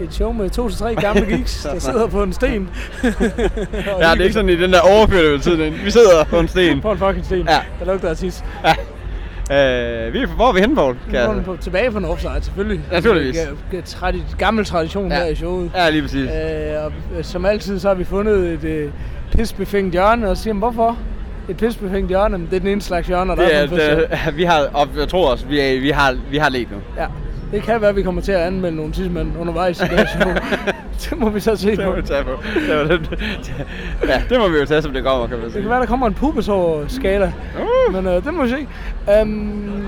Et show med to til tre gamle geeks, der sidder på en sten. Ja, det er ikke sådan i den der overførte tid. Vi sidder på en sten. På en fucking sten, Ja. der lugter af tis. Øh, vi er, hvor er vi henne, Poul? Er den på, tilbage på Northside, selvfølgelig. Naturligvis. Det det tradi- gammel tradition Ja. her i showet. Ja, lige præcis. Øh, og øh, som altid, så har vi fundet et øh, pisbefængt hjørne, og siger hvorfor? Et pisbefængt hjørne, Men det er den ene slags hjørne, der Det er, er, en det, vi har, og jeg tror også, vi, er, vi har, vi har let nu. Ja, det kan være, at vi kommer til at anmelde nogle tidsmænd undervejs i det show. det må vi så se Det på. må vi tage på. Det, var det, ja, det må vi jo tage, som det kommer, kan man Det sige. kan være, der kommer en pubesår-skala. Uh. Men øh, det må vi se. Øhm,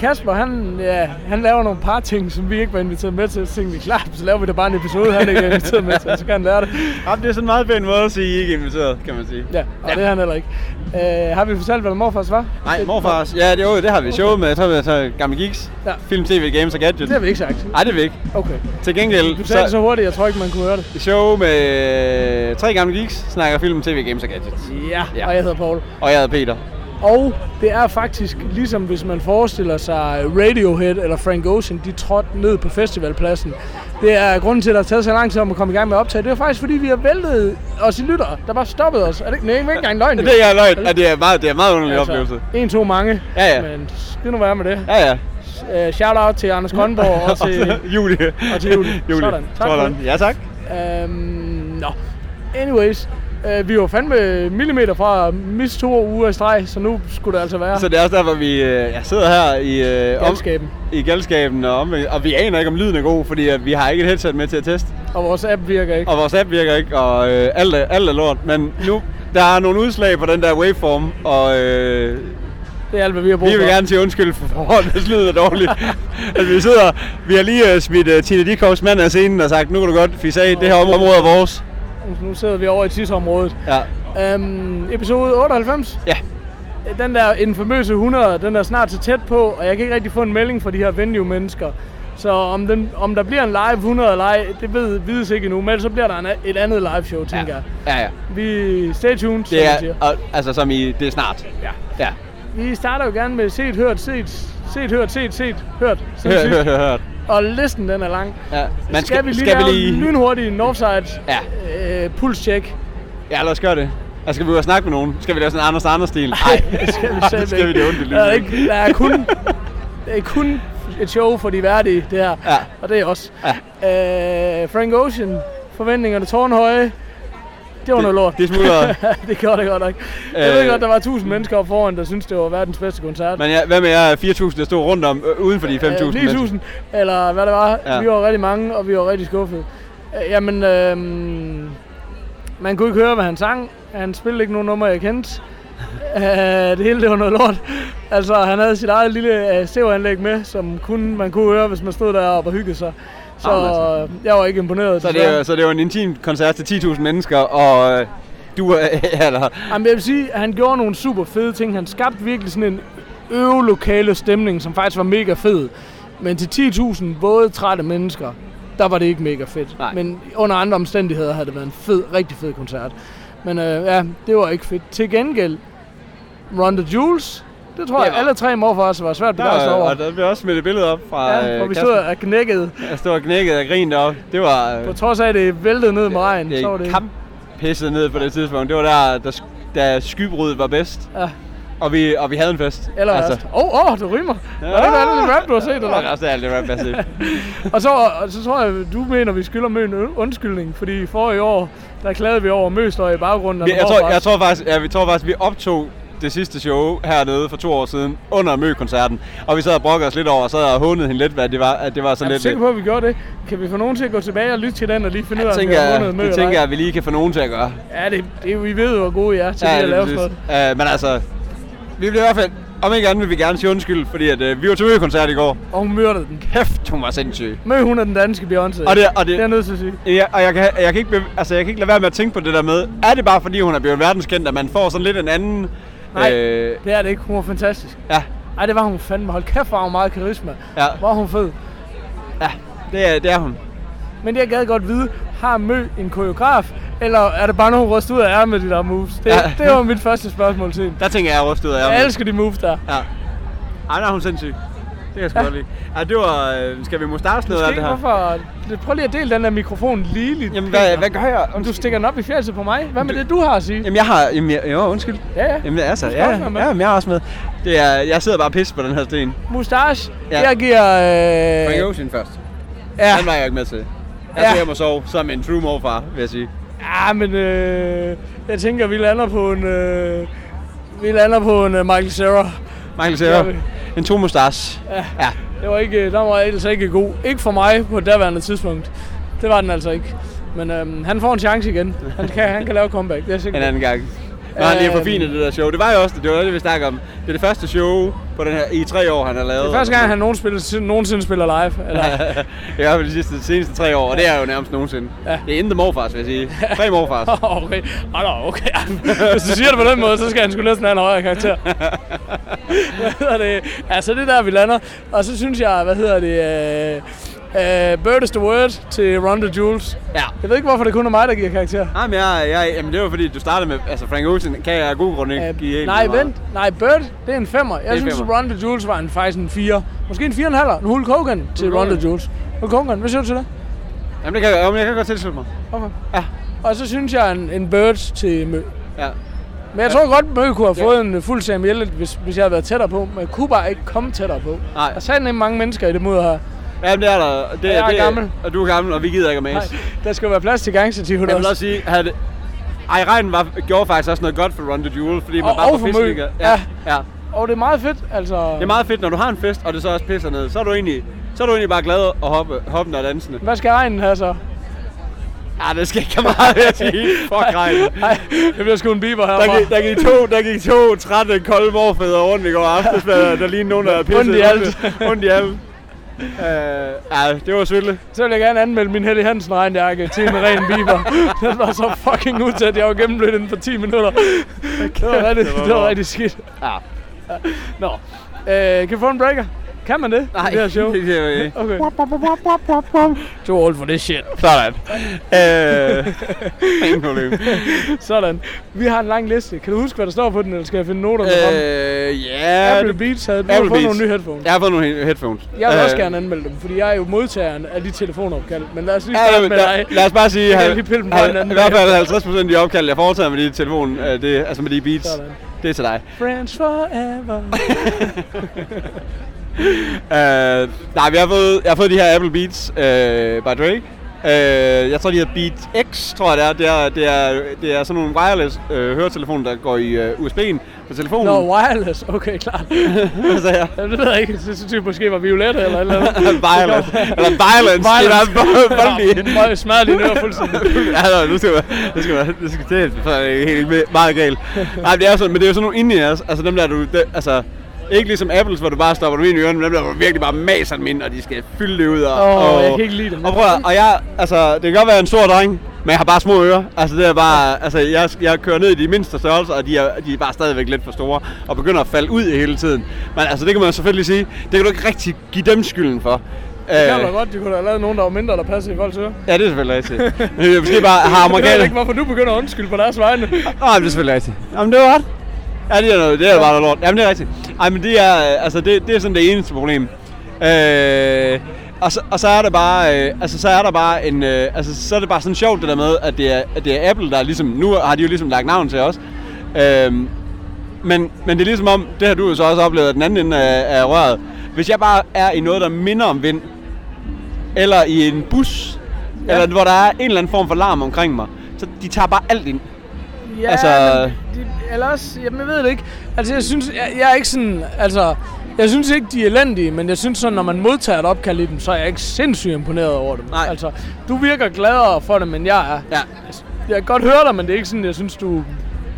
Kasper, han, ja, han laver nogle par ting, som vi ikke var inviteret med til. Så tænkte vi, klart, så laver vi da bare en episode, han ikke er inviteret med til, så kan han lære det. Jamen, det er sådan en meget pæn måde at sige, I ikke er inviteret, kan man sige. Ja, og ja. det er han heller ikke. Øh, har vi fortalt, hvad morfars var? Nej, morfars. Ja, det, jo, det har vi showet med. Jeg tror, vi har taget Gamle Geeks. Ja. Film, TV, Games og Gadgets. Det har vi ikke sagt. Nej, det er vi ikke. Okay. Til gengæld, Du sagde det så hurtigt, jeg tror ikke, man kunne høre det. show med tre gamle geeks, snakker film, tv, games og gadgets. Ja, Ja. og jeg hedder Paul. Og jeg hedder Peter. Og det er faktisk ligesom hvis man forestiller sig Radiohead eller Frank Ocean, de trådte ned på festivalpladsen. Det er grunden til, at det har taget så lang tid om at komme i gang med at optage. Det er faktisk fordi, vi har væltet os i lyttere, der bare stoppede os. Er det ikke, nej, ikke engang løgn. Det er løgn. Ja, det er meget, det er meget underlig altså, oplevelse. En, to, mange. Ja, ja. Men skid nu være med det. Ja, ja. Uh, shout out til Anders Grønborg og til... Julie. og til Julie. Julie. Sådan. Tak Sådan. Ja, tak. Øhm, nå. Anyways. Uh, vi var fandme millimeter fra miste to uger i streg, så nu skulle det altså være Så det er også derfor, vi øh, jeg sidder her i, øh, om- galskaben. i galskaben, og, omvendt- og vi aner ikke, om lyden er god, fordi at vi har ikke et headset med til at teste. Og vores app virker ikke. Og vores app virker ikke, og øh, alt, er, alt er lort. Men nu, der er nogle udslag på den der waveform, og øh, Det er alt, hvad vi har brug Vi for. vil gerne sige undskyld for forhånd, hvis lyden er dårlig. at vi sidder, vi har lige uh, smidt uh, Tina Dickows mand af scenen og sagt, nu kan du godt fisse af, det her område er vores. Nu sidder vi over i tidsområdet. Ja, Um, episode 98. ja. Den der infamøse 100, den er snart så tæt på, og jeg kan ikke rigtig få en melding fra de her venue-mennesker. Så om, den, om der bliver en live 100 eller ej, det ved, vides ikke endnu, men så bliver der en, et andet live show, tænker jeg. Ja, ja. Vi stay tuned, som Det er, siger. og, altså som i, det er snart. Ja. Ja. Vi starter jo gerne med set, hørt, set, set, hørt, set, set, hørt. Hør, Sindssygt. hør, hør, hør. Og listen den er lang. Ja. Man skal, vi lige skal vi lige... lynhurtigt Northside Ja. øh, pulscheck. Ja, lad os gøre det. Og skal vi ud og snakke med nogen? Skal vi lave sådan en Anders Anders stil? Nej, det skal vi selv skal vi det ondt i der er, ikke, der er kun, det er kun et show for de værdige, det her. Ja. Og det er os. Ja. Øh, Frank Ocean, forventningerne tårnhøje. Det var noget lort. Det smuldrede. det gjorde det godt nok. Jeg Øh. ved godt, der var 1000 mennesker op foran, der synes det var verdens bedste koncert. Men ja, hvad med jer 4.000, der stod rundt om, øh, uden for de 5.000? Øh, 9000, eller hvad det var. Ja. Vi var rigtig mange, og vi var rigtig skuffede. Øh, jamen, øh, man kunne ikke høre, hvad han sang. Han spillede ikke nogen nummer, jeg kendte. Øh, det hele det var noget lort. Altså, han havde sit eget lille øh, stereoanlæg med, som kun, man kunne høre, hvis man stod deroppe og hyggede sig. Så Jamen, øh, jeg var ikke imponeret. Så det, er, så det var en intim koncert til 10.000 mennesker, og øh, du er, eller, Jamen, jeg vil sige, at han gjorde nogle super fede ting. Han skabte virkelig sådan en øvelokale stemning, som faktisk var mega fed. Men til 10.000 våde, trætte mennesker, der var det ikke mega fedt. Nej. Men under andre omstændigheder havde det været en fed, rigtig fed koncert. Men øh, ja, det var ikke fedt. Til gengæld, the Jewels, det tror Det jeg alle tre morfars var svært der, begejstret over. og der blev også smidt et billede op fra Ja, hvor øh, vi Kasper. stod og knækkede. Jeg stod og knækkede og grinede op. Det var... øh, På trods af, at det væltede ned med regn, det så var det... kamp pisset ned på det tidspunkt. Det var der, der, da skybruddet var bedst. Ja, Og vi, og vi havde en fest. eller altså. Åh, åh, oh, du rymer. Var det ikke alt det rap, du har set, Det eller? var også alt det rap, jeg har set. Og så, og så tror jeg, du mener, vi skylder Mø en undskyldning, fordi for i år, der klagede vi over Møstøj i baggrunden. Vi, jeg, tror, jeg tror faktisk, ja, vi tror faktisk, vi optog det sidste show hernede for to år siden under Mø-koncerten. Og vi sad og brokkede os lidt over, og sad og hånede hende lidt, hvad det var, at det var så er du lidt... sikker på, at vi gjorde det? Kan vi få nogen til at gå tilbage og lytte til den og lige finde ud af, om vi tænker, har jeg, vundet Mø det tænker jeg, at vi lige kan få nogen til at gøre. Ja, det, det, vi ved jo, hvor gode I er til ja, at det er lave sådan noget. Uh, men altså, vi bliver i hvert fald om ikke andet vil vi gerne sige undskyld, fordi at, øh, vi var til koncert i går. Og hun myrdede den. Kæft, hun var sindssyg. Mø, hun er den danske Beyoncé. Og det, og det, det er jeg nødt til at sige. Ja, og jeg kan, jeg, kan ikke, altså, jeg kan ikke lade være med at tænke på det der med, er det bare fordi hun er blevet verdenskendt, at man får sådan lidt en anden... Nej, Øh, det er det ikke. Hun var fantastisk. ja, Ej, det var hun fandme. Hold kæft, har hun meget karisma. Ja. Er hun fed. ja, det er, det er hun. Men jeg gad godt vide, har Mø en koreograf, eller er det bare noget, hun ryster ud af ærmet, de der moves? Det, Ja. det var mit første spørgsmål til hende. Der tænker jeg rustet af. Jeg elsker de moves der. Ja. Ej, der er hun sindssyg. Det kan jeg sgu Ja. godt lide. Ja, det var... Øh, skal vi må starte noget af Måske det her? hvorfor... Prøv lige at dele den der mikrofon lige lidt. Jamen, hvad, hvad gør jeg? Om du stikker den op i fjerset på mig. Hvad med det, du har at sige? Jamen, jeg har... Jamen, jeg, jo, undskyld. Ja, ja. Jamen, altså, ja, ja, jamen, jeg er også med. Det er, jeg sidder bare og pisser på den her sten. Mustache. Ja. Jeg giver... Frank Øh, Ocean først. ja. Han var jeg ikke med til. Jeg Ja. skal hjem og sove som en true morfar, vil jeg sige. Ja, men øh, jeg tænker, vi lander på en... Øh, vi lander på en uh, Michael Cera. Michael Ja, Cera. vi- En to mustache. Ja. Ja. Det var ikke, den var ellers ikke god. Ikke for mig på et daværende tidspunkt. Det var den altså ikke. Men øhm, han får en chance igen. Han kan, han kan lave comeback, det er jeg sikker En anden gang. Når han lige har Øhm. forfinet det der show. Det var jo også det, var det, vi snakker om. Det er det første show på den her, i tre år, han har lavet. Det er første gang, han nogensinde, nogensinde spiller live. Eller, er i de sidste, de seneste tre år, og det er jo nærmest nogensinde. Ja. Det er inden the morfars, vil jeg sige. Tre morfars. okay. Ah, nå, okay. Hvis du siger det på den måde, så skal han sgu næsten have en højere karakter. hvad hedder det? Altså, det er der, vi lander. Og så synes jeg, hvad hedder det... Øh, uh, Bird is the word til Ronda Jules. Ja. Jeg ved ikke, hvorfor det kun er mig, der giver karakter. Nej, men jeg, jeg, jamen det var fordi, du startede med, altså Frank Ocean kan jeg af god grund ikke give Øh, helt nej, vent. Nej, Bird, det er en femmer. Jeg en synes, femmer. Ronda Jules var en, faktisk en 4. Måske en 4,5. En Hulk Hogan til Hulk Hogan. Ronda Jules. Hulk Hogan, hvad siger du til det? Jamen det kan, jeg- jamen, jeg kan godt tilslutte mig. Okay. Ja. Og så synes jeg en, en Bird til Mø. Ja. Men jeg tror godt, Mø kunne have fået en fuld Sam Elliott, hvis, hvis jeg havde været tættere på. Men jeg kunne bare ikke komme tættere på. Nej. Der er mange mennesker i det mod her. Jamen det er der. Det, Jeg er det, gammel. Og du er gammel, og vi gider ikke at Nej, mase. der skal være plads til gangstativ Jeg vil også. også sige, at ej, regnen var, gjorde faktisk også noget godt for Ronda Jewel, fordi man Og- bare og får Ja. Ja, ja. Og det er meget fedt, altså. Det er meget fedt, når du har en fest, og det så også pisser ned. Så er du egentlig, så er du egentlig bare glad og hoppe, hoppende og dansende. Hvad skal regnen have så? Ja, det skal ikke meget at sige. Fuck regnen. Nej, det bliver sgu en biber Der herfra. gik, der, gik to, der gik to trætte, kolde morfædre rundt i går aftes, der, der lignede nogen, der havde pisset. Ondt i alt. Ondt i alt. Uh, ja, det var selvfølgelig. Så vil jeg gerne anmelde min Helly Hansen regnjakke til en ren biber. Den var så fucking utæt. Jeg var gennemblødt inden for 10 minutter. Det var rigtig, det var det var rigtig skidt. Ja. Nå. Øh, kan vi få en breaker? Kan man det? Nej, Det her show? det er ikke. Okay. Too old for this shit. Sådan. Øh, ingen problem. Sådan. Vi har en lang liste. Kan du huske, hvad der står på den, eller skal jeg finde frem? Øh, ja. Apple Beats havde du Apple har fået Beats. nogle nye headphones. Jeg har fået nogle he- headphones. Jeg vil også Øh, gerne anmelde dem, fordi jeg er jo modtageren af de telefonopkald. Men lad os lige starte ja, med lad, dig. lad os bare sige, Jeg kan at lige pille dem på i hvert fald bagefter. 50 procent af de opkald, jeg foretager med de telefon, øh, det, altså med de beats, Sådan. det er til dig. Friends forever. Uh, nej, vi har fået, jeg har fået de her Apple Beats uh, by Drake. Uh, jeg tror, de hedder Beat X, tror jeg det er. Det er, det er, det er sådan nogle wireless uh, høretelefoner, der går i uh, USB'en på telefonen. Nå, wireless. Okay, klart. Hvad sagde jeg? Jamen, det ved jeg ikke. Det synes jeg måske var violet eller eller andet. Violence. Eller violence. Violence. Det voldelige. Ja, smadrer dine ører fuldstændig. ja, nå, nu skal være, det skal være, det skal det er helt me- meget galt. Nej, det er sådan, men det er jo sådan nogle in-ears, altså dem der du, det, altså ikke ligesom Apples, hvor du bare stopper dem ind i ørerne, men dem der virkelig bare maser dem ind, og de skal fylde det ud. Og, Åh, og, jeg kan ikke lide dem. Og prøv og jeg, altså, det kan godt være en stor dreng, men jeg har bare små ører. Altså det er bare, altså jeg, jeg kører ned i de mindste størrelser, og de er, de er bare stadigvæk lidt for store, og begynder at falde ud hele tiden. Men altså det kan man selvfølgelig sige, det kan du ikke rigtig give dem skylden for. Det kan Øh, da godt, de kunne have lavet nogen, der var mindre, der passede i folks ører. Ja, det er selvfølgelig rigtigt. Men jeg måske bare har Jeg ved amerikaner... ikke, hvorfor du begynder at undskylde på deres vegne. Nej, det er selvfølgelig rigtigt. Jamen, det var ret. Ja, det er, noget, det er bare noget lort. Jamen, det er rigtigt. Ej, men det er, øh, altså, det, det er sådan det eneste problem. Øh, og, så, og så er der bare, øh, altså, så er der bare en, øh, altså, så er det bare sådan sjovt det der med, at det er, at det er Apple, der er ligesom, nu har de jo ligesom lagt navn til os. Øh, men, men det er ligesom om, det har du jo så også oplevet, at den anden ende af, af røret. Hvis jeg bare er i noget, der minder om vind, eller i en bus, ja. eller hvor der er en eller anden form for larm omkring mig, så de tager bare alt ind. Ja, Altså- men de, eller også, jamen jeg ved det ikke. Altså jeg synes, jeg, jeg er ikke sådan, altså, jeg synes ikke, de er elendige, men jeg synes sådan, når man modtager et opkald i dem, så er jeg ikke sindssygt imponeret over dem. Nej. Altså, du virker gladere for dem, end jeg er. Ja. Jeg kan godt høre dig, men det er ikke sådan, jeg synes, du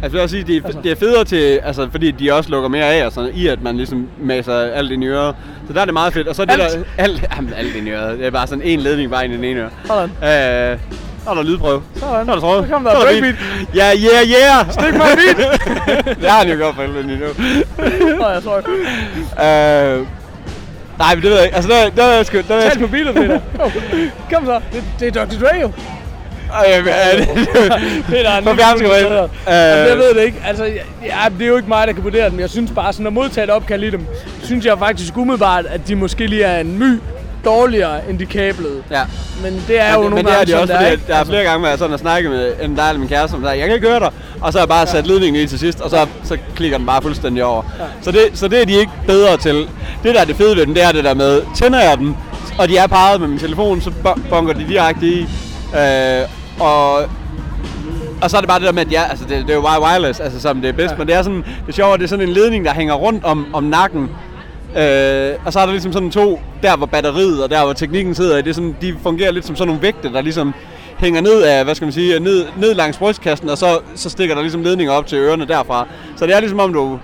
Altså, jeg vil også sige, det er, altså. det er federe til, altså, fordi de også lukker mere af, og sådan, i at man ligesom maser alt i øret. Så der er det meget fedt. Og så er det Alt? der, alt, jamen, alt i øret. Det er bare sådan en ledning bare ind i den ene øre. Sådan. Øh, så er der lydprøve. Sådan. Så er der tråd. Så kom der Så er breakbeat. beat. Ja, yeah, yeah! Stik mig en beat! det har han jo gjort for helvede lige nu. Nå, jeg tror ikke. Øh, nej, men det ved jeg ikke. Altså, der, der, der, der, der, der, Tag mobilet, Peter. Kom. Kom så. Det, det er Dr. Dre jo. Ej, ja, det, er På bedre. Øh. Jamen, jeg ved det ikke. Altså, ja, det er jo ikke mig, der kan vurdere dem. Jeg synes bare, sådan at modtage et opkald i dem, synes jeg faktisk umiddelbart, at de måske lige er en my dårligere end de kablede. ja. Men det er jo men, nogle men det er gange de også, der, fordi der er flere gange, hvor jeg sådan har snakket med en eller min kæreste, som sagde, jeg kan ikke høre dig. Og så har jeg bare sat ledningen i til sidst, og så, så klikker den bare fuldstændig over. Så, det, så det er de ikke bedre til. Det der er det fede ved den, det er det der med, tænder jeg den, og de er parret med min telefon, så bo- bunker de direkte i. Øh, og og så er det bare det der med, at ja, altså det, det er jo bare wireless, altså som det er bedst, ja. men det er sådan, det er sjovt, at det er sådan en ledning, der hænger rundt om, om nakken. Øh, og så er der ligesom sådan to, der hvor batteriet og der hvor teknikken sidder i, det er sådan, de fungerer lidt som sådan nogle vægte, der ligesom hænger ned af, hvad skal man sige, ned, ned langs brystkassen, og så, så stikker der ligesom ledninger op til ørerne derfra. Så det er ligesom om du...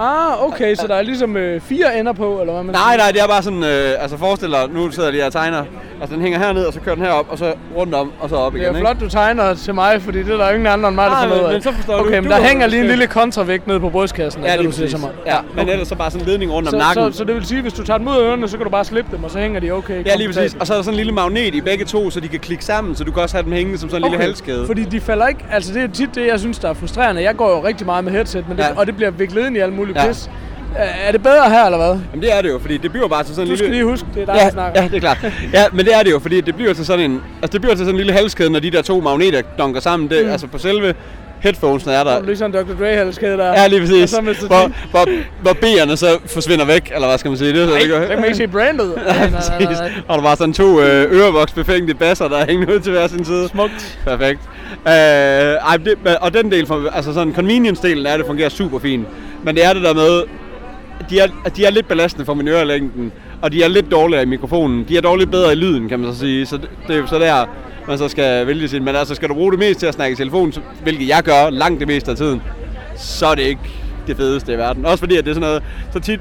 Ah, okay, så der er ligesom øh, fire ender på, eller hvad man Nej, nej, det er bare sådan, øh, altså forestil dig, nu sidder jeg lige og tegner, altså den hænger herned, og så kører den herop, og så rundt om, og så op Det igen, er flot, du tegner til mig, fordi det er der ingen andre end mig, der får noget af. men så forstår du. Okay, men Du der har- hænger lige en lille kontravægt nede på brystkassen, er Ja, det, du siger til mig. Ja, men ellers så bare sådan en ledning rundt om Så, nakken. så, så, det vil sige, hvis du tager dem ud af ørerne, så kan du bare slippe dem, og så hænger de okay. Ja, lige præcis. Og så er der sådan en lille magnet i begge to, så de kan klikke sammen, så du kan også have dem hængende som sådan en lille halskæde. Fordi de falder ikke, altså det er tit det, jeg synes, der er frustrerende. Jeg går jo rigtig meget med headset, men det, Ja. og det bliver viklet ind i alle mulige Ja. pis. Er- Er det bedre her, eller hvad? Jamen det er det jo, fordi det bliver bare til sådan en Du skal lille... lige huske, det er dig, der Ja, snakker. ja, det er klart. Ja, men det er det jo, fordi det bliver til sådan en... Altså det bliver til sådan en lille halskæde, når de der to magneter donker sammen. Det, mm. Altså på selve headphonesene er der... Er ligesom Dr. Dre halskæde der. Ja, lige Og præcis. Hvor, hvor, hvor B'erne så forsvinder væk, eller hvad skal man sige? Det, er så, Nej, det kan man ikke se brandet. Nej, Præcis. Og der var sådan to øh, ørevoksbefængte basser, der hængte ud til hver sin side. Smukt. Perfekt. Øh, ej, det, og den del, for, altså sådan convenience-delen af det fungerer super fint. Men det er det der med, de er, de er lidt belastende for min ørelængden, og de er lidt dårligere i mikrofonen. De er dog lidt bedre i lyden, kan man så sige. Så det, det er jo så der, man så skal vælge sin. Men altså, skal du bruge det mest til at snakke i telefon, hvilket jeg gør langt det meste af tiden, så er det ikke det fedeste i verden. Også fordi, at det er sådan noget, så tit,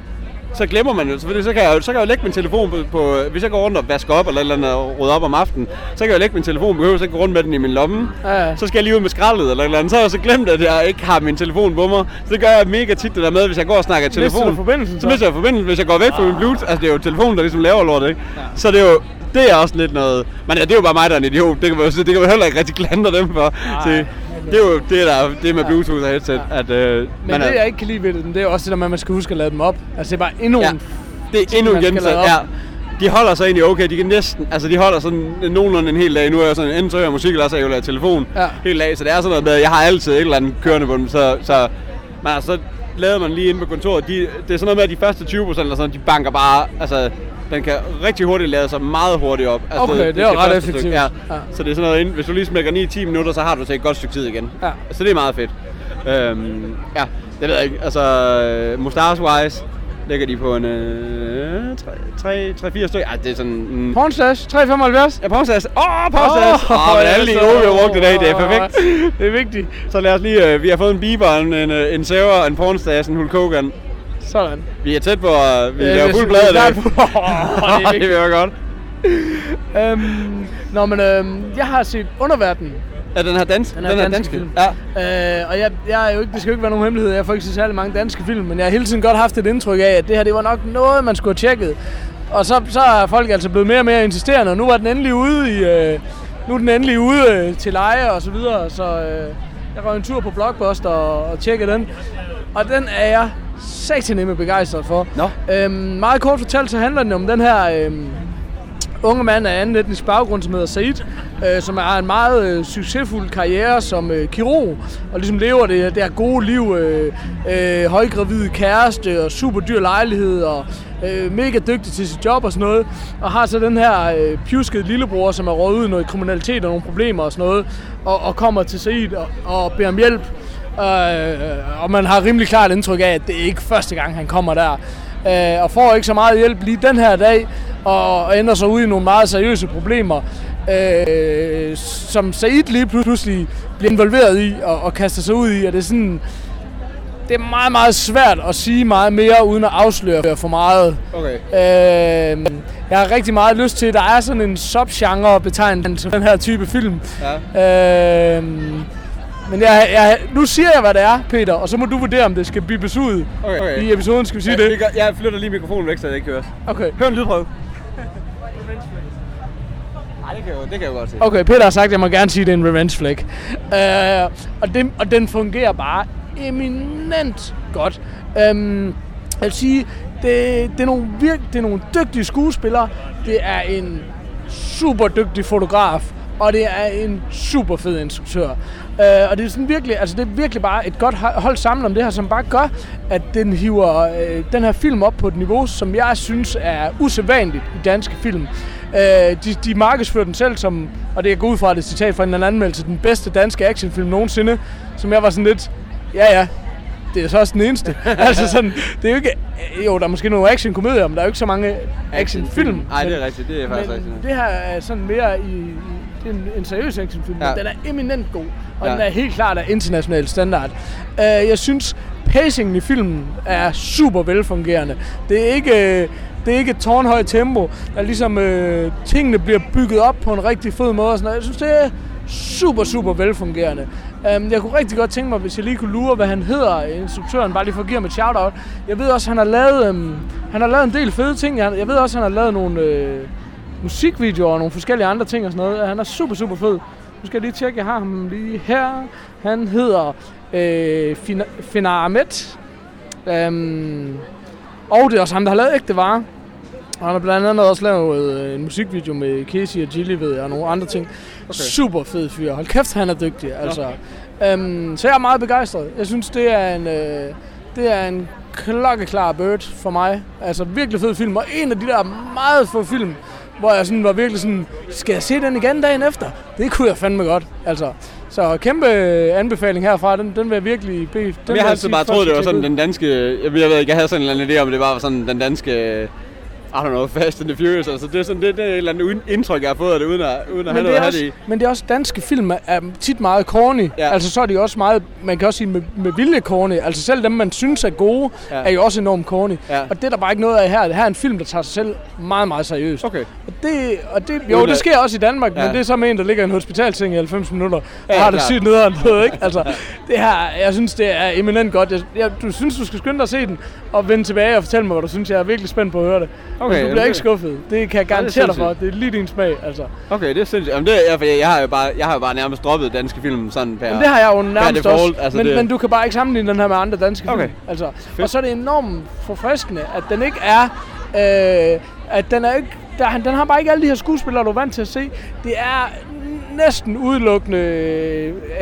så glemmer man jo, så, så, kan jeg, jo- så kan jeg jo lægge min telefon på, på, hvis jeg går rundt og vasker op eller eller andet og rydder op om aftenen, så kan jeg jo lægge min telefon, behøver så ikke gå rundt med den i min lomme. Ja, ja. Så skal jeg lige ud med skraldet eller eller andet. Så har jeg så glemt, at jeg ikke har min telefon på mig. Så det gør jeg mega tit det der med, hvis jeg går og snakker i telefon. så? så? mister jeg forbindelsen, hvis jeg går væk fra min Bluetooth. Altså det er jo telefonen, der ligesom laver lortet, ikke? Så det er jo, det er også lidt noget... Men ja, det er jo bare mig, der er en idiot. Det kan man, det kan man heller ikke rigtig klandre dem for. Så, det er jo det, der er, det med Bluetooth og headset. At, øh, Men man det, er- jeg ikke kan lide ved det, det er også det der med, at man skal huske at lade dem op. Altså, det er bare endnu Ja. en... Det er endnu en skal gensat, lade op. ja. De holder sig egentlig okay, de kan næsten, altså de holder sådan nogenlunde en hel dag. Nu er jeg sådan, enten så hører jeg musik, eller så er jeg telefon Ja. hele dag. Så det er sådan noget med, at jeg har altid et eller andet kørende på dem, så, så men altså, så lavede man lige inde på kontoret. De, det er sådan noget med, at de første 20 procent eller sådan, de banker bare, altså den kan rigtig hurtigt lade sig meget hurtigt op. Altså, Okay, det er jo ret effektivt. Stykke, ja. Ja. Så det er sådan noget, hvis du lige smækker 9-10 minutter, så har du til et godt stykke tid igen. Ja. Så det er meget fedt. Øhm, ja, det ved jeg ikke. Altså, øh, mustache-wise ligger de på en øh, 3-4 stykker. Ej, det er sådan... Mm, Pornstash, 375. ja, pornstash. Åh, oh, pornstash! Åh, oh, men alle de gode, vi har brugt i dag, det er perfekt. Det er vigtigt. Så lad os lige... Øh, vi har fået en Bieber, en, en, øh, en Sever, en pornstash, en Hulk Hogan. Sådan. Vi er tæt på at vi Ja, laver fuld blad i det er dag. det det jeg godt. Øhm, nå, men øhm, jeg har set Underverden. Er den her dans? Den her danske film. Ja. Øh, og jeg, jeg er jo ikke, det skal jo ikke være nogen hemmelighed, jeg får ikke så særlig mange danske film, men jeg har hele tiden godt haft et indtryk af, at det her det var nok noget, man skulle have tjekket. Og så, så er folk altså blevet mere og mere insisterende, og nu var den endelig ude i, øh, nu er den endelig ude øh, til leje og så videre, så øh, jeg røg en tur på Blockbuster og, og tjekkede den. Og den er jeg satanemme begejstret for. Nå. Øhm, meget kort fortalt, så handler den om den her øhm, unge mand af anden etnisk baggrund, som hedder Said, øh, som har en meget øh, succesfuld karriere som øh, kirurg, og ligesom lever det, det her gode liv, øh, øh, højgravid kæreste og super dyr lejlighed, og øh, mega dygtig til sit job og sådan noget, og har så den her øh, pjuskede lillebror, som er råd ud i noget kriminalitet og nogle problemer og sådan noget, og, og kommer til Said og, og beder om hjælp, øh, og man har rimelig klart indtryk af, at det er ikke første gang, han kommer der. Øh, og får ikke så meget hjælp lige den her dag, og, og ender så ud i nogle meget seriøse problemer, øh, som Said lige pludselig bliver involveret i og, og kaster sig ud i, og det er sådan... Det er meget, meget svært at sige meget mere, uden at afsløre for meget. Okay. Øh, jeg har rigtig meget lyst til, at der er sådan en subgenre betegnet den her type film. Ja. Øh, men jeg, jeg, nu siger jeg, hvad det er, Peter, og så må du vurdere, om det skal bibes ud Okay, okay. i episoden. Skal vi sige Jeg, det? jeg, jeg flytter lige mikrofonen væk, så jeg ikke hører. Okay. Hør en lydprøve. Nej, det kan jeg, det kan jeg godt se. Okay, Peter har sagt, at jeg må gerne sige, at det er en revenge flick. Uh, og, den, og den fungerer bare eminent godt. Um, jeg vil sige, det, det, er nogle virk, det er nogle dygtige skuespillere. Det er en super dygtig fotograf. Og det er en super fed instruktør. Uh, og det er sådan virkelig, altså det er virkelig bare et godt ho- hold sammen om det her, som bare gør, at den hiver uh, den her film op på et niveau, som jeg synes er usædvanligt i danske film. Uh, de, de markedsfører den selv som, og det er ud fra det citat fra en eller anden anmeldelse, den bedste danske actionfilm nogensinde, som jeg var sådan lidt, ja ja, det er så også den eneste. altså sådan, det er jo ikke, jo der er måske nogle actionkomedier, men der er jo ikke så mange actionfilm. Nej, det er rigtigt. Det er faktisk men rigtigt. det her er sådan mere i det er en, en seriøs actionfilm, ja. Men den er eminent god, og Ja. den er helt klart af international standard. Uh, jeg synes, pacingen i filmen er super velfungerende. Det er ikke, øh, det er ikke et tårnhøjt tempo, der ligesom øh, tingene bliver bygget op på en rigtig fed måde. Og sådan noget. Jeg synes, det er super, super velfungerende. Um, jeg kunne rigtig godt tænke mig, hvis jeg lige kunne lure, hvad han hedder, instruktøren, bare lige for at give ham et shout-out. Jeg ved også, han har lavet, um, han har lavet en del fede ting. Jeg, jeg ved også, han har lavet nogle øh, musikvideoer og nogle forskellige andre ting og sådan noget. Han er super, super fed. Nu skal jeg lige tjekke, jeg har ham lige her. Han hedder øh, Fina- Finar Ahmed. Um, og det er også ham, der har lavet ægte varer. Og han har blandt andet også lavet øh, en musikvideo med Casey og Gilly, ved jeg, og nogle andre ting. Okay. Super fed fyr. Hold kæft, han er dygtig. Altså. Um, så jeg er meget begejstret. Jeg synes, det er en, øh, det er en klokkeklar bird for mig. Altså virkelig fed film. Og en af de der meget få film, hvor jeg sådan var virkelig sådan, skal jeg se den igen dagen efter? Det kunne jeg fandme godt. Altså, så kæmpe anbefaling herfra, den, den vil jeg virkelig bede. Den Men vil jeg har altid bare troet, det var sådan den danske... Jeg ved, jeg ved ikke, jeg havde sådan en eller anden idé om, det bare var sådan den danske... I don't know, Fast and the Furious. Altså, det er sådan det, det er et eller andet indtryk, jeg har fået af det, uden at, uden at have men noget også, i. men det er også, danske film er tit meget corny. Ja. Altså så er de også meget, man kan også sige med, med vilje corny. Altså selv dem, man synes er gode, Ja. er jo også enormt corny. Ja. Og det er der bare ikke noget af her. Her er en film, der tager sig selv meget, meget seriøst. Okay. Og det, og det, jo, det sker også i Danmark, ja. Men det er så med en, der ligger i en hospitalseng i 90 minutter, og Ja, har det sygt nederen, ved ikke? Altså, det her, jeg synes, det er eminent godt. Jeg, jeg, du synes, du skal skynde dig at se den, og vende tilbage og fortælle mig, hvad du synes. Jeg er virkelig spændt på at høre det. Okay, Men du bliver ikke skuffet. Det kan jeg garantere dig for. Det er lige din smag, altså. Okay, det er sindssygt. Jamen, det er, jeg, jeg, har jo bare, jeg har jo bare nærmest droppet danske film sådan per... Men det har jeg jo nærmest default, også. altså men, det- men du kan bare ikke sammenligne den her med andre danske Okay. film. Altså. Og så er det enormt forfriskende, at den ikke er... Øh, at den er ikke... Der, den har bare ikke alle de her skuespillere, du er vant til at se. Det er næsten udelukkende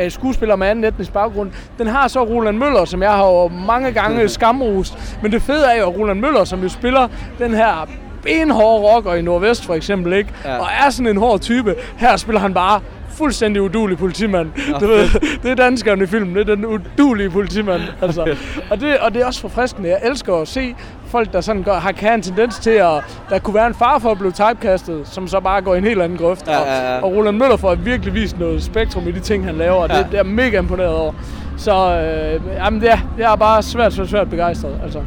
øh, skuespillere med anden etnisk baggrund. Den har så Roland Møller, som jeg har jo mange gange skamrost. Men det fede er jo, at Roland Møller, som jo spiller den her benhårde rocker i Nordvest for eksempel, ikke? Ja. Og er sådan en hård type. Her spiller han bare fuldstændig udulig politimand. Du ved, det er danskeren i filmen, det er den udulige politimand. Altså. Og, det, og det er også forfriskende. Jeg elsker at se folk, der sådan går, har, kan have en tendens til at... Der kunne være en far for at blive typecastet, som så bare går i en helt anden grøft. Ja, ja, ja. Og, og Roland Møller får virkelig vist noget spektrum i de ting, han laver, og det, Ja. det er jeg mega imponeret over. Så øh, jamen, det, er, det er bare svært, svært, svært begejstret. Altså,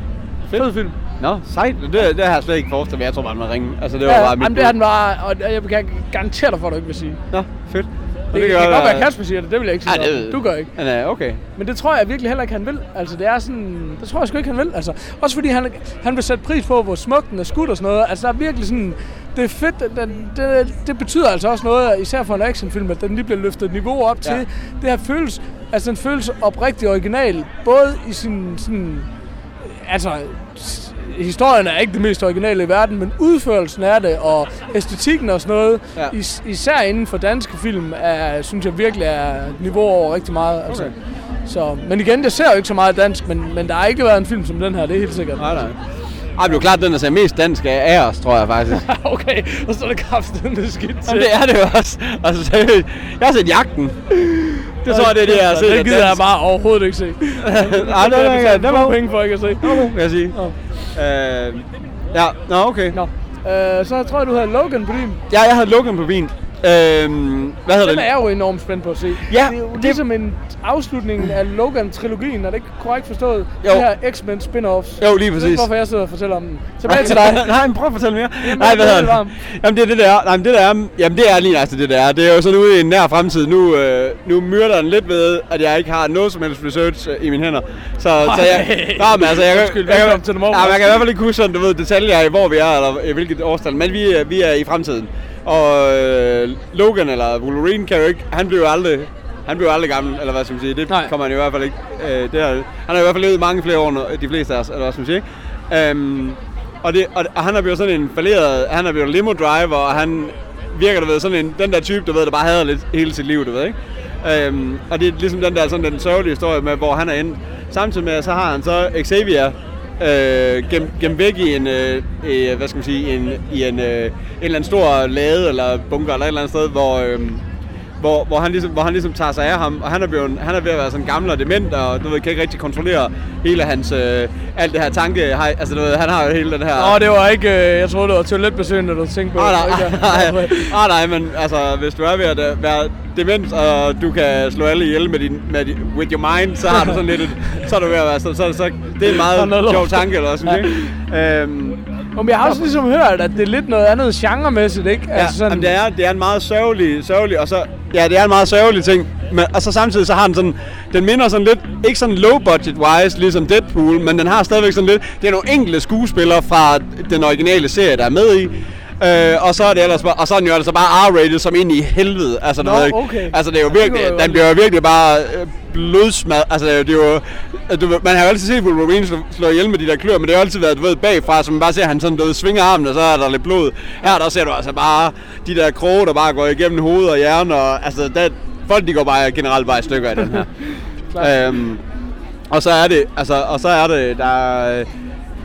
fed film. Nå, sejt. Det, det har jeg slet ikke forestillet mig. Jeg tror bare, man ringe. Altså, det var Ja, bare mit jamen, det er den bare, og jeg kan garantere dig for, at du ikke vil sige. Nå, fedt. Det, det kan godt være, at Kasper siger det, det vil jeg ikke sige. Noget det Du gør ikke. Øh, okay. Men det tror jeg virkelig heller ikke, han vil. Altså, det er sådan... Det tror jeg sgu ikke, han vil. Altså, også fordi han, han vil sætte pris på, hvor smuk den er skudt og sådan noget. Altså, der er virkelig sådan... Det er fedt. Den, det, det betyder altså også noget, især for en actionfilm, at den lige bliver løftet et niveau op til. Ja. Det her føles... Altså, den føles oprigtig original. Både i sin sådan... Altså, historien er ikke det mest originale i verden, men udførelsen er det, og æstetikken og sådan noget, Ja. is, især inden for danske film, er, synes jeg virkelig er niveau over rigtig meget. Altså. Okay. Så, men igen, jeg ser jo ikke så meget dansk, men, men der har ikke været en film som den her, det er helt sikkert. Nej, nej. Ej, det er jo klart, den der ser mest dansk af, af os, tror jeg faktisk. okay, og så er det kraftedeme skidt til. Jamen, det er det jo også. Altså, seriøst. Jeg har set Jagten. Det tror jeg, det er det, jeg har set. Det af gider jeg bare overhovedet ikke se. Nej, det er jeg det. Det var penge for ikke at se. kan jeg sige. Nå. Øh, ja, nå, okay. Nå. Øh, så tror jeg, du havde Logan på din. Ja, jeg havde Logan på vin. Øhm, hvad hedder Den det? er jeg jo enormt spændt på at se. Ja, det er jo det- ligesom en afslutning af Logan-trilogien, er det ikke korrekt forstået? Jo. De her X-Men spin-offs. Jo, lige Det er præcis. hvorfor jeg sidder og fortæller om den. Tilbage til dig. Nej, men prøv at fortælle mere. Jamen, Nej, hvad er hedder det? Jamen, det er det der. Nej, men det der er, jamen, det er lige altså det der. Det er jo sådan ude i en nær fremtid. Nu, øh, nu myrder den lidt ved, at jeg ikke har noget som helst research øh, i mine hænder. Så, så jeg, Ej. nej, men altså, jeg, kan- Undskyld, jeg, jeg, velkommen til Moment. ja, man kan i hvert fald ikke huske sådan, du ved, detaljer i, hvor vi er, eller i hvilket årstal. Men vi, er- vi er i fremtiden. Og øh, Logan, eller Wolverine, kan jo ikke, han bliver jo aldrig, han bliver jo aldrig gammel, eller hvad skal man sige. Det Nej. kommer han i hvert fald ikke. Øh, det er, han har i hvert fald levet mange flere år, end de fleste af os, eller hvad skal man sige. Øhm, og, det, og, og, han er blevet sådan en falderet, han er blevet limo driver, og han virker, du ved, sådan en, den der type, du ved, der bare hader lidt hele sit liv, du ved, ikke? Øhm, og det er ligesom den der sådan den sørgelige historie med, hvor han er endt. Samtidig med, så har han så Xavier, øh, gem, gem væk i en, øh, i, hvad skal man sige, en, i en, øh, en eller anden stor lade eller bunker eller et eller andet sted, hvor, øh, hvor, hvor, han ligesom, hvor han ligesom tager sig af ham, og han er, blevet, han er ved at være sådan gammel og dement, og du ved, kan ikke rigtig kontrollere hele hans, øh, alt det her tanke, hej, altså du ved, han har jo hele den her... Nå, det var ikke... Øh, jeg troede, det var toiletbesøgende, du tænkte på. Ah, nej, nej, ah, nej, men altså, hvis du er ved at øh, være dement, og du kan slå alle ihjel med din, med din, with your mind, så har du sådan lidt, et, så er du ved at være, så, så, så det er en meget sjov tanke, eller sådan, ikke? Øhm, Men jeg har også ligesom hørt, at det er lidt noget andet genremæssigt, ikke? Ja, altså sådan... jamen, det, er, det er en meget sørgelig, sørgelig, og så, ja, det er en meget sørgelig ting, men, og så samtidig så har den sådan, den minder sådan lidt, ikke sådan low budget wise, ligesom Deadpool, men den har stadigvæk sådan lidt, det er nogle enkelte skuespillere fra den originale serie, der er med i, Øh, og så er det ellers bare, og så er den jo altså bare R-rated som ind i helvede. Altså, Nå, ikke, okay. altså det er jo Ja, det virkelig, kunne jeg den bliver jo virkelig bare øh, blodsmad. Altså det er jo, du, man har jo altid set Wolverine slå, slå ihjel med de der klør, men det har jo altid været, du ved, bagfra, så man bare ser, at han sådan, du ved, svinger armen, og så er der lidt blod. Her der ser du altså bare de der kroge, der bare går igennem hoved og hjerne, og altså, der, folk de går bare generelt bare i stykker af den her. øhm, og så er det, altså, og så er det, der,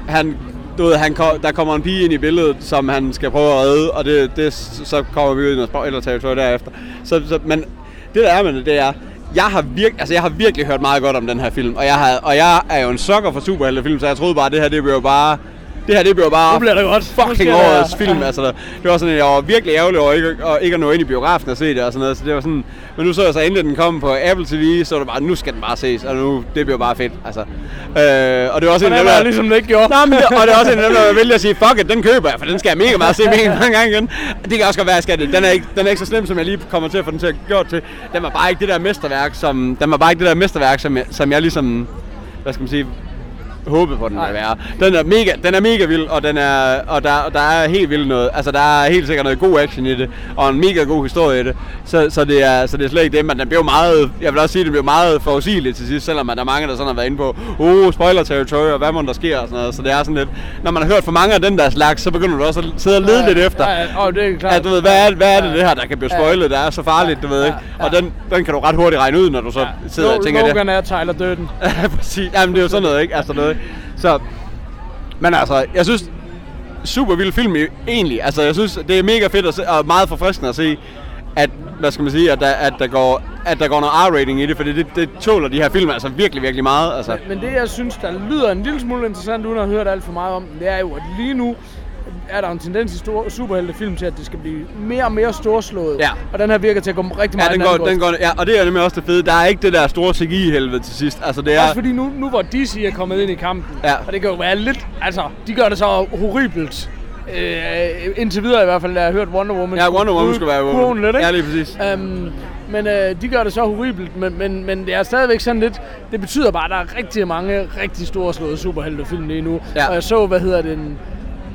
han, du ved, han kom, der kommer en pige ind i billedet, som han skal prøve at redde, og det, det så kommer vi ud i noget spoiler-territorium derefter. Så, så, men det der er med det, det er, jeg har, virk, altså, jeg har virkelig hørt meget godt om den her film, og jeg, har, og jeg er jo en sukker for superheltefilm, så jeg troede bare, at det her, det bliver bare... Det her, det bliver bare Nu bliver det godt. Fucking årets film. Altså, det var sådan, jeg var virkelig ærgerlig over ikke, og ikke at nå ind i biografen og se det og sådan noget. Så det var sådan, men nu så jeg så endelig, den kom på Apple TV, så var det bare, nu skal den bare ses, og nu, det bliver bare fedt. Altså. Øh, og det var også en Det af dem, var der- ligesom det ikke gjorde. Nå, men det, og det er også en af dem, der vælger at sige, fuck it, den køber jeg, for den skal jeg mega meget se mega mange gange igen. Det kan også godt være, at. Den er, ikke, den er ikke så slem, som jeg lige kommer til at få den til at gjort til. Den var bare ikke det der mesterværk, som, den var bare ikke det der mesterværk, som jeg, som jeg ligesom, hvad skal man sige, håbede på, den ville være. Den er mega, den er mega vild, og, den er, og der, og der er helt vildt noget. Altså, der er helt sikkert noget god action i det, og en mega god historie i det. Så, så, det, er, så det er slet ikke det, men den bliver meget, jeg vil også sige, det bliver meget forudsigeligt til sidst, selvom at der er mange, der sådan har været inde på, oh, spoiler territory, og hvad må der sker, og sådan noget. Så det er sådan lidt, når man har hørt for mange af den der slags, så begynder du også at sidde og lede Ja, lidt efter. ja, ja, og det er klart. At, du ved, hvad er, hvad er det, det her, der kan blive spoilet, der er så farligt, du ved ikke? Og den, den kan du ret hurtigt regne ud, når du så sidder og tænker det. Logan er Tyler Durden. Ja, præcis. Jamen, det er jo sådan noget, ikke? Altså noget. Så, men altså, jeg synes, super vild film egentlig. Altså, jeg synes, det er mega fedt at se, og meget forfriskende at se, at, hvad skal man sige, at der, at der, går, at der går noget R-rating i det, fordi det, det tåler de her film altså virkelig, virkelig meget. Altså. Men det, jeg synes, der lyder en lille smule interessant, uden at have hørt alt for meget om det er jo, at lige nu er der en tendens i store superheltefilm til, at det skal blive mere og mere storslået. Ja. Og den her virker til at gå rigtig Ja, meget den i går, den går, ja, og det er nemlig også det fede. Der er ikke det der store CGI-helvede til sidst. Altså, det er... Også fordi nu, nu hvor DC er kommet ind i kampen, Ja. og det kan jo være lidt, altså, de gør det så horribelt. Øh, indtil videre i hvert fald, da jeg har hørt Wonder Woman. Ja, Wonder Woman skulle være kurven lidt, ikke? Ja, lige præcis. Um, men øh, de gør det så horribelt, men, men, men det er stadigvæk sådan lidt, det betyder bare, at der er rigtig mange rigtig store slåede superheltefilm lige nu. Ja. Og jeg så, hvad hedder den,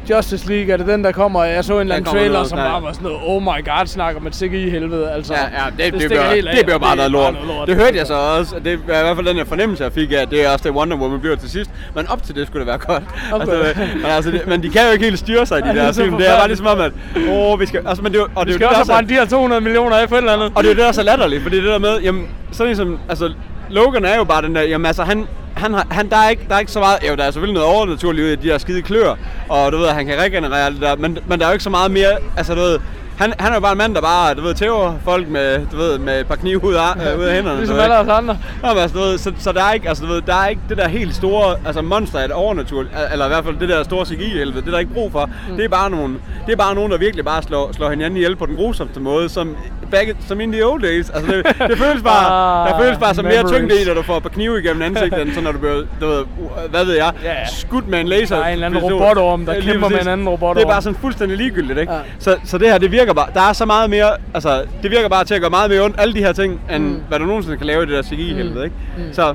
Justice League, er det den, der kommer? Jeg så en eller anden trailer, noget, som ja. bare var sådan noget, oh my god, snakker med sikke i helvede. Altså, Ja, ja, det, det, det, bliver, helt af. det bliver bare noget lort. noget Det hørte jeg så også. Det er i hvert fald den her fornemmelse, jeg fik af, at det er også det Wonder Woman bliver til sidst. Men op til det skulle det være godt. Okay. Altså, men, altså, det, men de kan jo ikke helt styre sig i de det er der så film. Det er bare ligesom om, at åh, vi skal... Altså, men det, og det, Vi skal det, også der brændt de her 200 millioner af for et eller andet. og det er det, der er så latterligt, fordi det der med, jamen, sådan som, altså, Logan er jo bare den der, jamen altså, han, han, har, han der, er ikke, der er ikke så meget, jo, der er selvfølgelig noget overnaturligt ud i de her skide klør, og du ved, han kan regenerere det der, men, men der er jo ikke så meget mere, altså du ved, han, han er jo bare en mand, der bare, du ved, tæver folk med, du ved, med et par knive ud af, øh, ud af hænderne. Ligesom alle os andre. Nå, men altså, du ved, så, så, der er ikke, altså, du ved, der er ikke det der helt store, altså monster af det overnaturligt, eller i hvert fald det der store CGI-helvede, det er der ikke brug for. Mm. Det er bare nogen, det er bare nogen, der virkelig bare slår, slår hinanden ihjel på den grusomste måde, som, back, som in the old days. Altså, det, det føles bare, Ah, der føles bare som mere memories. tyngde i, når du får et par knive igennem ansigtet, end så når du bliver, du ved, hvad ved jeg, ja. skudt med en laser. Der er en eller anden pistol. robotorm, der kæmper med en anden robotorm. Det er bare sådan fuldstændig ligegyldigt, ikke? Ja. Så, så det her, det virker bare, der er så meget mere, altså, det virker bare til at gøre meget mere ondt, alle de her ting, end mm. hvad du nogensinde kan lave i det der CGI-helvede, ikke? Mm. Så,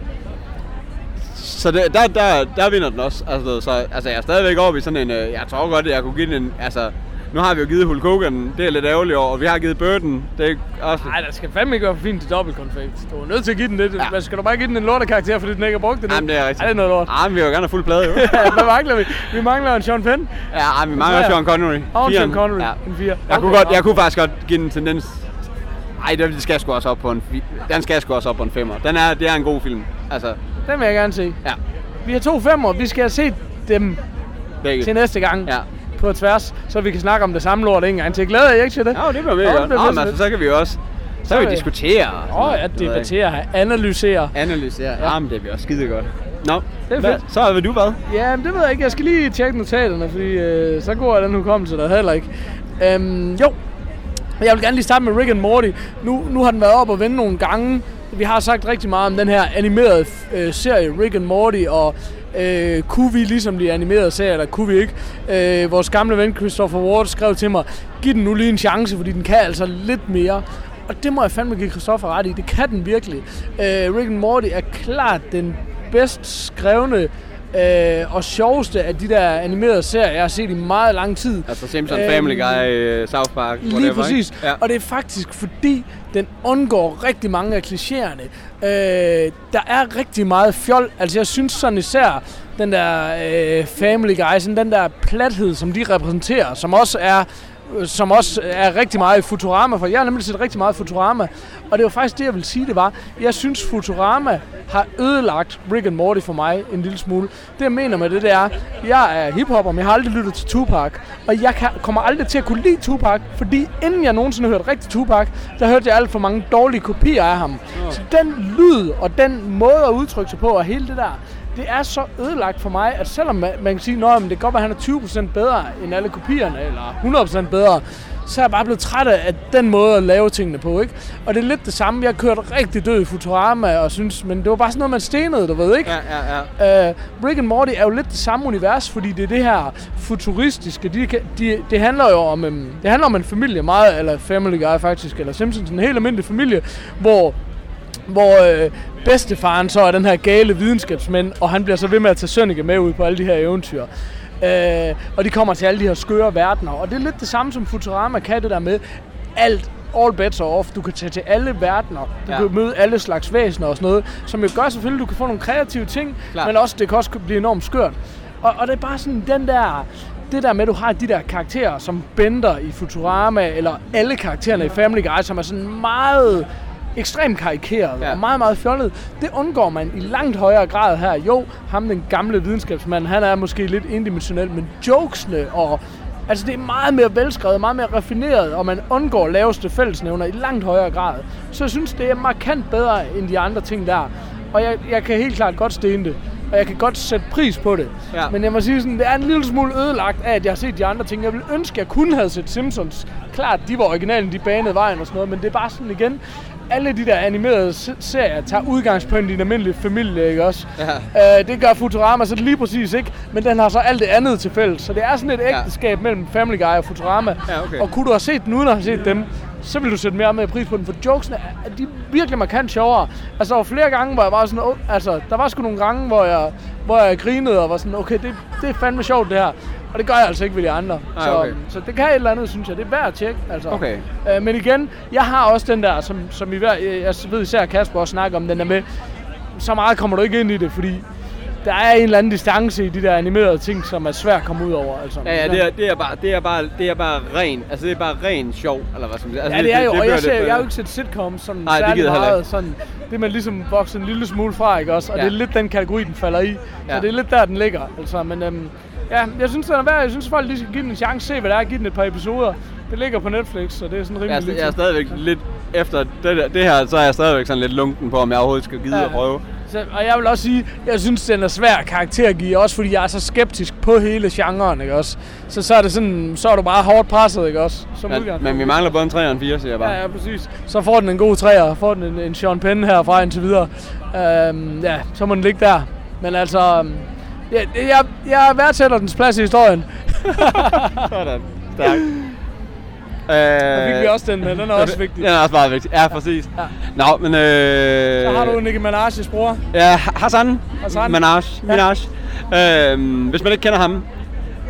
så det, der, der, der vinder den også. Altså, så, altså, jeg er stadigvæk oppe i sådan en, øh, jeg tror godt, at jeg kunne give den en, altså, nu har vi jo givet Hulk Hogan, det er lidt ærgerligt over, og vi har givet Burton, det er også Nej, der skal fandme ikke være for fint til dobbeltkonfekt. Du er nødt til at give den lidt. Ja. Skal du bare give den en lortekarakter, fordi den ikke har brugt det nu? Jamen, det er rigtigt. Ej, det er noget lort. Ah, men vi vil jo gerne have fuld plade, jo. Hvad mangler vi? Vi mangler en Sean Penn. ja, ej, vi mangler også Sean Connery. Og Sean. Connery. Ja. En fire. Jeg, kunne godt, jeg kunne faktisk godt give den en tendens. Ej, det skal sgu også op på en, den skal sgu også op på en femmer. Den er, det er en god film. Altså, Den vil jeg gerne se. ja, Vi har to femmer. Vi skal have set dem begge. til næste gang. Ja. På tværs, så vi kan snakke om det samme lort en gang til. Glæder jeg ikke til det? Ja, det bliver det godt. Nå, men altså, så kan vi også, så kan vi er- diskutere. Åh, oh, at debattere, analysere. Analysere. Ja. ja, men det bliver også skide godt. Nå, Det er fedt. så er du hvad? Ja, men det ved jeg ikke. Jeg skal lige tjekke notaterne, fordi øh, så går den hukommelse der heller ikke. Øhm, jo, jeg vil gerne lige starte med Rick and Morty. Nu, nu har den været op og vende nogle gange. Vi har sagt rigtig meget om den her animerede øh, serie Rick and Morty, og øh, kunne vi ligesom de animerede serier, eller kunne vi ikke? Øh, vores gamle ven Christopher Ward skrev til mig, giv den nu lige en chance, fordi den kan altså lidt mere. Og det må jeg fandme give Christopher ret i. Det kan den virkelig. Øh, Rick and Morty er klart den bedst skrevne øh, og sjoveste af de der animerede serier, jeg har set i meget lang tid. Altså Simpson, Øhm, Family Guy, øh, South Park, Lige whatever, præcis. ikke? Ja. Og det er faktisk fordi, den undgår rigtig mange af klichéerne. Øh, der er rigtig meget fjol. Altså jeg synes sådan især, den der øh, Family Guy, sådan den der plathed, som de repræsenterer, som også er som også er rigtig meget i Futurama, for jeg har nemlig set rigtig meget Futurama, og det var faktisk det, jeg vil sige, det var. Jeg synes, Futurama har ødelagt Rick and Morty for mig en lille smule. Det, jeg mener med det, det er, jeg er hiphopper, men jeg har aldrig lyttet til Tupac, og jeg kan, kommer aldrig til at kunne lide Tupac, fordi inden jeg nogensinde hørte rigtig Tupac, der hørte jeg alt for mange dårlige kopier af ham. Så den lyd og den måde at udtrykke sig på, og hele det der, det er så ødelagt for mig, at selvom man, man kan sige, at det kan godt være, at han er 20% bedre end alle kopierne, eller 100% bedre, så er jeg bare blevet træt af den måde at lave tingene på, ikke? Og det er lidt det samme. Jeg kørte rigtig død i Futurama, og synes, men det var bare sådan noget, man stenede, du ved, ikke? Ja, ja, ja. Uh, Rick and Morty er jo lidt det samme univers, fordi det er det her futuristiske. De, de, det handler jo om, um, det handler om en familie meget, eller Family Guy faktisk, eller Simpsons, en helt almindelig familie, hvor hvor øh, bedstefaren så er den her gale videnskabsmænd, og han bliver så ved med at tage Sønneke med ud på alle de her eventyr. Øh, og de kommer til alle de her skøre verdener, og det er lidt det samme som Futurama kan det der med, alt all bets are off. Du kan tage til alle verdener. Du Ja. kan møde alle slags væsener og sådan noget, som jo gør selvfølgelig, at du kan få nogle kreative ting, Klart. men også det kan også blive enormt skørt. Og, og det er bare sådan den der, det der med, at du har de der karakterer, som Bender i Futurama, eller alle karaktererne i Family Guy, som er sådan meget ekstremt karikeret Ja. og meget, meget fjollet. Det undgår man i langt højere grad her. Jo, ham den gamle videnskabsmand, han er måske lidt indimensionel, men jokesene og Altså det er meget mere velskrevet, meget mere raffineret, og man undgår laveste fællesnævner i langt højere grad. Så jeg synes, det er markant bedre end de andre ting der. Og jeg, jeg kan helt klart godt stene det, og jeg kan godt sætte pris på det. Ja. Men jeg må sige sådan, det er en lille smule ødelagt af, at jeg har set de andre ting. Jeg vil ønske, at jeg kunne have set Simpsons. Klart, de var originalen, de banede vejen og sådan noget, men det er bare sådan igen, alle de der animerede se- serier tager udgangspunkt i en almindelig familie, ikke også? Ja. Øh, det gør Futurama så lige præcis ikke, men den har så alt det andet til fælles. Så det er sådan et Ja. ægteskab mellem Family Guy og Futurama. Ja, okay. Og kunne du have set den uden at have set dem, så vil du sætte mere med pris på den, for jokesene er, de er virkelig markant sjovere. Altså, der var flere gange, hvor jeg var sådan, oh, altså, der var sgu nogle gange, hvor jeg, hvor jeg grinede og var sådan, okay, det, det er fandme sjovt det her. Og det gør jeg altså ikke ved de andre. Nej, så, okay. så det kan et eller andet, synes jeg. Det er værd at tjekke. Altså. Okay. Øh, men igen, jeg har også den der, som, som I hver, jeg ved især Kasper også snakker om, den der med, så meget kommer du ikke ind i det, fordi der er en eller anden distance i de der animerede ting, som er svært at komme ud over. Altså. Ja, ja, det er, det er bare, det er bare, det er bare ren, altså det er bare ren sjov, eller hvad man sige. Altså, Ja, det er jo, og bliver jeg, ser, jeg har jo ikke set sitcoms sådan Nej, det særlig heller meget. Sådan, det man ligesom vokset en lille smule fra, ikke også? Og Ja. det er lidt den kategori, den falder i. Ja. Så det er lidt der, den ligger. Altså, men øhm, ja, jeg synes, den er værd. Jeg synes, folk lige skal give den en chance, se hvad det er, give den et par episoder. Det ligger på Netflix, så det er sådan Jeg, rimelig er- jeg er stadigvæk lidt efter det, der, det her, så er jeg stadigvæk sådan lidt lunken på, om jeg overhovedet skal gide Ja. at prøve. Så, og jeg vil også sige, jeg synes, den er svær karakter at give, også fordi jeg er så skeptisk på hele genren, ikke også? Så, så er det sådan, så er du bare hårdt presset, ikke også? Som udgangspunkt. men vi mangler både en 3 og en 4, siger jeg bare. Ja, ja, præcis. Så får den en god træer, får den en, en Sean Penn herfra indtil videre. Øhm, ja, så må den ligge der. Men altså, ja, jeg, jeg værdsætter dens plads i historien. Sådan. Fik Øh, vi også den med, den er også vigtig. Den er også meget vigtig. Ja, præcis. Ja. Nå, men... Øh, Så har du Nicki Minaj's bror. Ja, Hassan. Hassan. Minaj. Ja. Minaj. Øhm, hvis man ikke kender ham,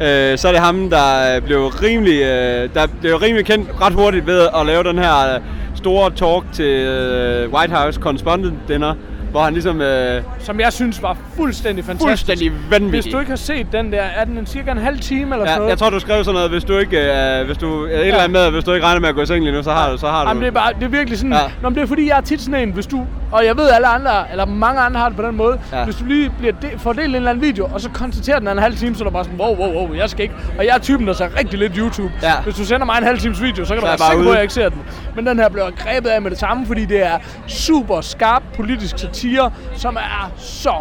øh, så er det ham, der blev rimelig, øh, der blev rimelig kendt ret hurtigt ved at lave den her øh, store talk til øh, White House Correspondent Dinner, hvor han ligesom øh, Som jeg synes var fuldstændig fantastisk. fuldstændig vanvittig. Hvis du ikke har set den der, er den en cirka en halv time eller sådan Ja, noget? jeg tror, du skrev sådan noget, hvis du ikke, øh, hvis du, et eller andet med, hvis du ikke regner med at gå i seng lige nu, så har du, så har du. Jamen, det er, bare, det er virkelig sådan, Ja. ja. Nå, men det er fordi, jeg er tit sådan en, hvis du, og jeg ved alle andre, eller mange andre har det på den måde, Ja. ja. hvis du lige bliver de, får delt en eller anden video, og så konstaterer den en halv time, så er du bare sådan, wow, wow, wow, jeg skal ikke. Og jeg er typen, der ser rigtig lidt YouTube. Ja. Hvis du sender mig en halv times video, så kan Så du være sikker på, at jeg ikke ser den. Men den her bliver grebet af med det samme, fordi det er super skarp politisk satire, som er så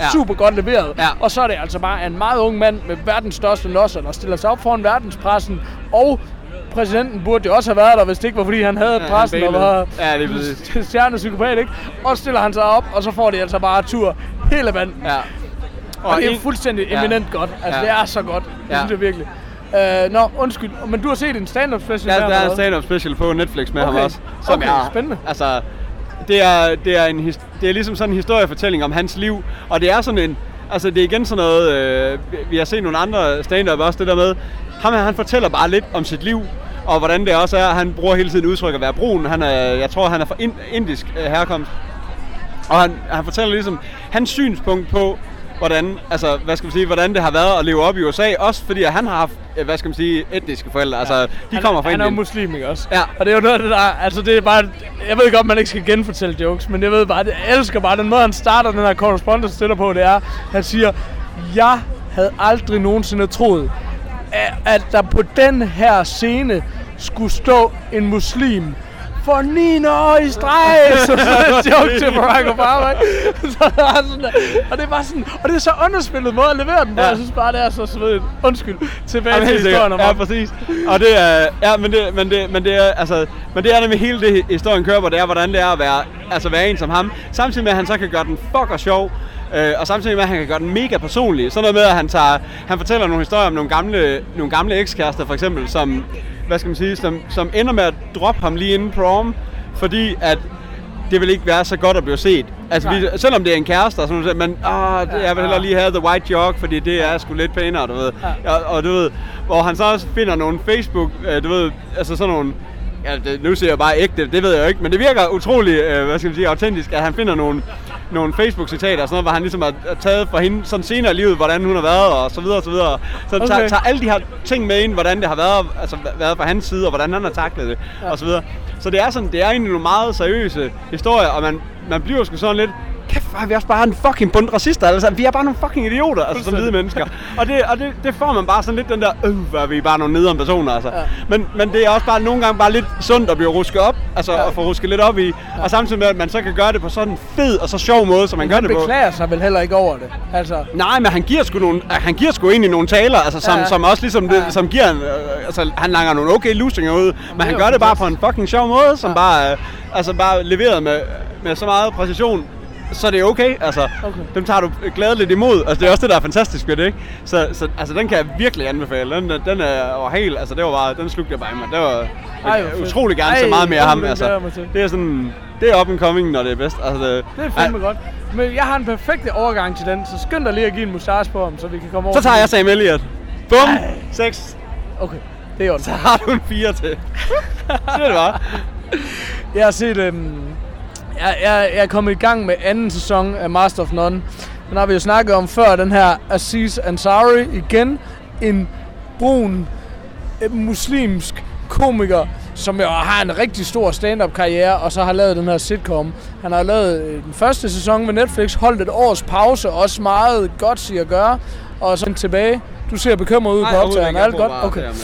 Ja. super godt leveret. Ja. Og så er det altså bare en meget ung mand med verdens største nosser, der stiller sig op foran verdenspressen, og præsidenten burde jo også have været der, hvis det ikke var, fordi han havde Ja, pressen han og var. Ja, det er stjernepsykopat, ikke? Og stiller han sig op, og så får de altså bare tur hele mand. Ja. Og, det er en- fuldstændig Ja. eminent godt. Altså, Ja. det er så godt. Det Ja. synes jeg virkelig. Uh, nå, undskyld, men du har set en stand-up special Der, her, der er en stand-up special på Netflix med Okay. ham også. Okay, spændende. Altså, det er, det, er en, det er ligesom sådan en historiefortælling om hans liv, og det er sådan en, altså det er igen sådan noget, øh, vi- vi har set nogle andre stand-up også, det der med, ham her, han fortæller bare lidt om sit liv, og hvordan det også er, han bruger hele tiden udtryk at være brun, han er, jeg tror han er fra ind, indisk øh, herkomst, og han, han fortæller ligesom hans synspunkt på, hvordan, altså, hvad skal man sige, hvordan det har været at leve op i USA, også fordi at han har haft, øh, hvad skal man sige, etniske forældre, altså de han, kommer fra Han er Indien. muslim, ikke også? Ja. Og det er jo noget der, altså det er bare, jeg ved godt, man ikke skal genfortælle jokes, men jeg ved bare, jeg elsker bare den måde, han starter den her correspondence stiller på, det er, han siger, jeg havde aldrig nogensinde troet, at, at der på den her scene skulle stå en muslim for 9 år i streg, så sådan en joke til Barack Obama. Så sådan og det bare sådan, og det er så underspillet måde at levere den på. Ja. Jeg synes bare, det er så svedigt. Undskyld. Tilbage Jamen, til historien om. Ja, præcis. Og det er, ja, men det, men det, men det er, altså, men det er nemlig hele det, historien kører på, det er, hvordan det er at være, altså være en som ham. Samtidig med, at han så kan gøre den fucker sjov, øh, og samtidig med, at han kan gøre den mega personlig. Sådan noget med, at han, tager, han fortæller nogle historier om nogle gamle, nogle gamle ekskærester, for eksempel, som, hvad skal man sige, som, som ender med at droppe ham lige inden prom, fordi at det vil ikke være så godt at blive set. Altså, vi, selvom det er en kæreste, og sådan noget, men ah, det, jeg vil hellere lige have the white jog, fordi det er sgu lidt pænere, du ved. Ja. Og, og du ved, hvor han så også finder nogle Facebook, øh, du ved, altså sådan nogle, ja, det, nu siger jeg bare ægte, det ved jeg jo ikke, men det virker utrolig, øh, hvad skal man sige, autentisk, at han finder nogle, nogle Facebook-citater, og sådan noget, hvor han ligesom har taget fra hende sådan senere i livet, hvordan hun har været, og så videre, og så videre. Så okay. Okay. tager, tager alle de her ting med ind, hvordan det har været, altså været fra hans side, og hvordan han har taklet det, ja. og så videre. Så det er sådan, det er egentlig nogle meget seriøse historier, og man, man bliver sgu sådan lidt, kæft, er vi også bare en fucking bund racister, altså, vi er bare nogle fucking idioter, altså som hvide mennesker. Og, det, og det, det får man bare sådan lidt den der, øh, hvor er vi bare nogle nederen personer, altså. Ja. Men, men det er også bare nogle gange bare lidt sundt at blive rusket op, altså ja. At få rusket lidt op i, ja. og samtidig med, at man så kan gøre det på sådan en fed og så sjov måde, som man gør Han det på. beklager sig vel heller ikke over det. Altså, Nej, men han giver sgu nogle, han giver sgu egentlig nogle taler, altså, som, ja, som også ligesom det, Ja. som giver en, øh, altså, han langer nogle okay lusinger ud, men er han gør det bare på en fucking sjov måde, som ja. Ja. bare, øh, altså bare leveret med, med så meget præcision, så det er okay, altså, Okay. dem tager du gladeligt imod, altså det er også det, der er fantastisk ved det, ikke? Så, så altså, den kan jeg virkelig anbefale, den, den er var helt, altså det var bare, den slugte jeg bare i mig, det var, Ej, jeg utrolig gerne Ej, se meget mere af ham, altså, det er sådan, det er up and coming, når det er bedst, altså det, det er fandme godt. Men jeg har en perfekt overgang til den, så skynd dig lige at give en mustache på ham, så vi kan komme over Så tager jeg Sam Elliott. Bum! 6 den. Okay, det er Så ondt. har du en 4 til. Siger det bare. Jeg har set... Øhm, jeg, jeg, jeg er kommet i gang med anden sæson af Master of None. Den har vi jo snakket om før, den her Aziz Ansari. Igen en brun, øh, muslimsk komiker, som jo har en rigtig stor stand-up karriere, og så har lavet den her sitcom. Han har lavet øh, den første sæson med Netflix, holdt et års pause, også meget godt sig at gøre, og så tilbage. Du ser bekymret ud på optageren. Er alt godt? Okay. Den,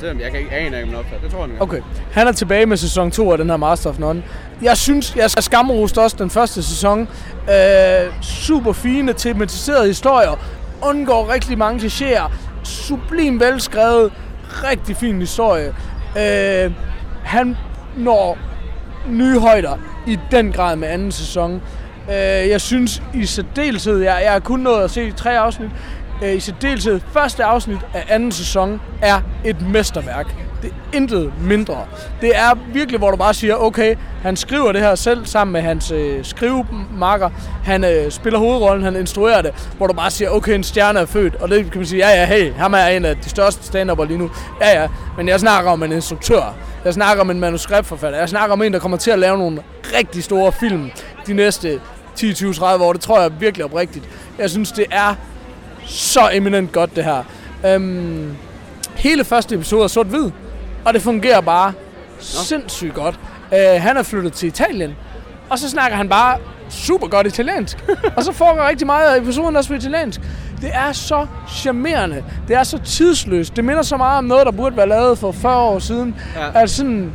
selvom jeg kan ikke ane ikke, om optager. Det tror jeg Okay. Han er tilbage med sæson 2 af den her Master of None. Jeg synes, jeg skamroste også den første sæson. Øh, super fine, tematiserede historier. Undgår rigtig mange klichéer. Sublim velskrevet. Rigtig fin historie. Øh, han når nye højder i den grad med anden sæson. Øh, jeg synes i særdeleshed, jeg, jeg har kun nået at se tre afsnit, Øh, i særdeleshed første afsnit af anden sæson er et mesterværk. Det er intet mindre. Det er virkelig, hvor du bare siger, okay, han skriver det her selv sammen med hans øh, skrivemarker. Han øh, spiller hovedrollen, han instruerer det, hvor du bare siger, okay, en stjerne er født. Og det kan man sige, ja ja, hey, ham er en af de største stand lige nu. Ja ja, men jeg snakker om en instruktør. Jeg snakker om en manuskriptforfatter. Jeg snakker om en, der kommer til at lave nogle rigtig store film de næste 10-20-30 år. Det tror jeg virkelig oprigtigt. Jeg synes, det er så eminent godt, det her. Øhm, hele første episode er sort-hvid, og det fungerer bare Nå. sindssygt godt. Øh, han er flyttet til Italien, og så snakker han bare super godt italiensk. og så foregår rigtig meget af episoden også på italiensk. Det er så charmerende. Det er så tidsløst. Det minder så meget om noget, der burde være lavet for 40 år siden. Ja. Altså sådan,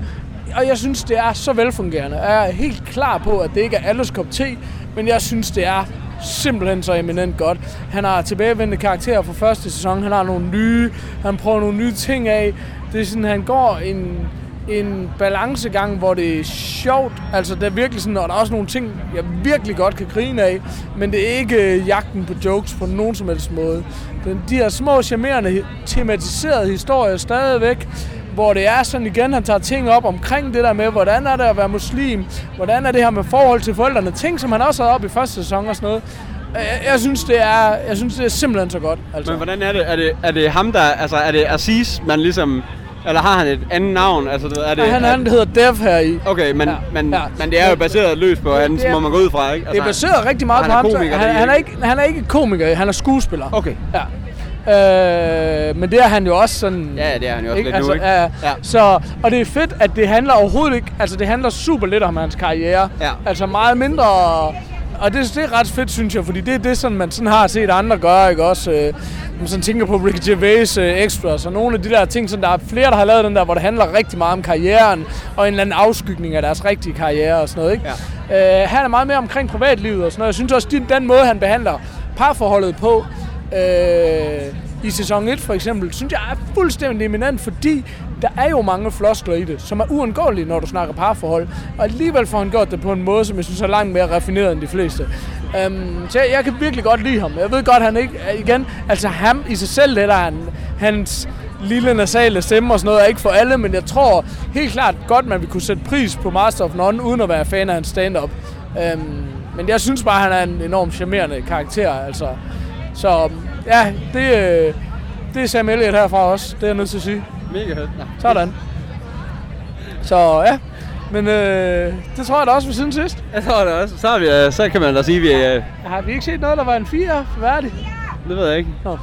og jeg synes, det er så velfungerende. Jeg er helt klar på, at det ikke er alles kop te, men jeg synes, det er simpelthen så eminent godt. Han har tilbagevendte karakterer fra første sæson. Han har nogle nye. Han prøver nogle nye ting af. Det er sådan, han går en, en balancegang, hvor det er sjovt. Altså, det er virkelig sådan, og der er også nogle ting, jeg virkelig godt kan grine af, men det er ikke øh, jagten på jokes på nogen som helst måde. Den, de her små, charmerende, tematiserede historier stadigvæk, hvor det er sådan igen, han tager ting op omkring det der med, hvordan er det at være muslim, hvordan er det her med forhold til forældrene, ting som han også havde op i første sæson og sådan noget. Jeg, jeg, synes, det er, jeg synes, det er simpelthen så godt. Altså. Men hvordan er det? Er det, er det ham, der... Altså, er det Aziz, man ligesom... Eller har han et andet navn? Altså, er det, ja, han, han hedder Dev her i. Okay, men, ja. men, ja. men det er jo baseret løs på han, må man gå ud fra, ikke? Altså, det er baseret rigtig meget på ham. Han, han, er ikke, han er ikke komiker, han er skuespiller. Okay. Ja. Øh, men det er han jo også sådan... Ja, det er han jo også ikke? lidt altså, nu, ikke? Ja, ja. Så, og det er fedt, at det handler overhovedet ikke... Altså, det handler super lidt om hans karriere. Ja. Altså meget mindre... Og det, det er ret fedt, synes jeg, fordi det er det, sådan, man sådan har set andre gøre, ikke også? Øh, man sådan tænker på Ricky Gervais uh, Extras, og nogle af de der ting, sådan, der er flere, der har lavet den der, hvor det handler rigtig meget om karrieren, og en eller anden afskygning af deres rigtige karriere og sådan noget, ikke? Ja. Uh, han er meget mere omkring privatlivet og sådan noget. Jeg synes også, den, den måde, han behandler parforholdet på, øh, i sæson 1 for eksempel, synes jeg er fuldstændig eminent, fordi der er jo mange floskler i det, som er uundgåelige, når du snakker parforhold. Og alligevel får han gjort det på en måde, som jeg synes er langt mere raffineret end de fleste. Øhm, så jeg, jeg kan virkelig godt lide ham. Jeg ved godt, han ikke... Øh, igen, altså ham i sig selv, det der han, hans lille nasale stemme og sådan noget, er ikke for alle, men jeg tror helt klart godt, man vil kunne sætte pris på Master of None, uden at være fan af hans stand-up. Øhm, men jeg synes bare, han er en enormt charmerende karakter. Altså, så ja, det, øh, det er Sam Elliott herfra også, det er jeg nødt til at sige. Mega fedt. Ja. Sådan. Så ja, men øh, det tror jeg da også var siden sidst. Jeg tror det også. Så, har vi, øh, så kan man da sige, at vi... Øh... Har vi ikke set noget, der var en 4 værdig? Det ved jeg ikke. Nå.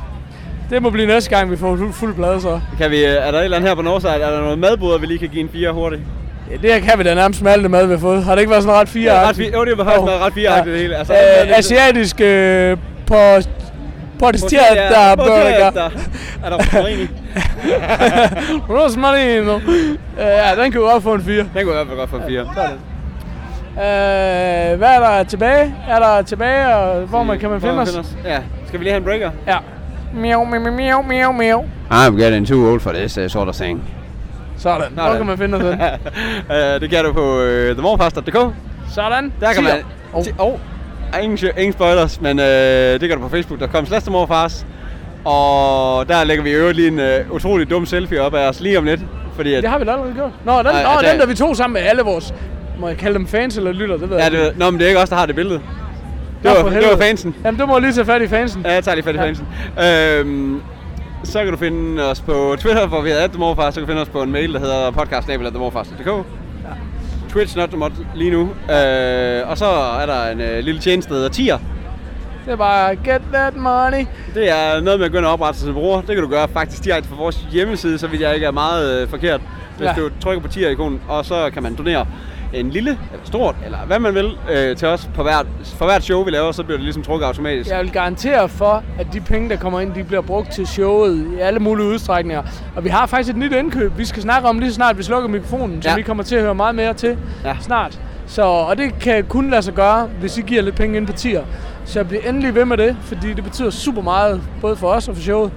Det må blive næste gang, vi får fuld plade så. Kan vi, øh, er der et eller andet her på Northside? Er der noget madboder, vi lige kan give en 4 hurtigt? Ja, det her kan vi da nærmest med alt det mad, vi har fået. Har det ikke været sådan ret 4 ja, ret, Jo, det har faktisk været ret 4 ja. det hele. Altså, øh, asiatisk øh, på Portietta burger. Er der rosmarin Rosmarino. ja, den kan jo godt få en 4. Den kunne i hvert fald godt få en 4. Sådan. Øh, hvad er der tilbage? Er der tilbage, og hvor man, kan man finde os? os? Ja. Skal vi lige have en breaker? Ja. Miau, miau, miau, miau, miau. I'm getting too old for this uh, sort of thing. Sådan. Hvor kan man finde os den? uh, det kan du på uh, themorfast.dk. Sådan. Der kan man... Åh, oh. oh. Ingen, ingen spoilers, men øh, det gør du på facebook.com slash morfars. Og der lægger vi jo lige en øh, utrolig dum selfie op af os lige om lidt. Fordi at, det har vi da allerede gjort. Nå, den, Ej, nå, den der vi tog sammen med alle vores, må jeg kalde dem fans eller lytter, det ved ja, jeg det, Nå, men det er ikke os, der har det billede. Det var, det var fansen. Jamen, du må lige tage fat i fansen. Ja, jeg tager lige fat i ja. fansen. Øhm, så kan du finde os på Twitter, hvor vi hedder @themorfars. Så kan du finde os på en mail, der hedder podcast@themorfars.dk. Twitch Not Mod lige nu. Øh, og så er der en øh, lille tjeneste, der hedder Tier. Det er bare get that money. Det er noget med at gå ind og oprette sig som bruger. Det kan du gøre faktisk direkte fra vores hjemmeside, så vidt jeg ikke er meget øh, forkert. hvis Ja. du trykker på tier-ikonen, og så kan man donere en lille, eller stort, eller hvad man vil, øh, til os på hvert, for hvert show, vi laver, så bliver det ligesom trukket automatisk. Jeg vil garantere for, at de penge, der kommer ind, de bliver brugt til showet i alle mulige udstrækninger. Og vi har faktisk et nyt indkøb, vi skal snakke om lige så snart vi slukker mikrofonen, som Ja. vi kommer til at høre meget mere til Ja. snart. Så, og det kan kun lade sig gøre, hvis I giver lidt penge ind på tier. Så jeg bliver endelig ved med det, fordi det betyder super meget, både for os og for showet.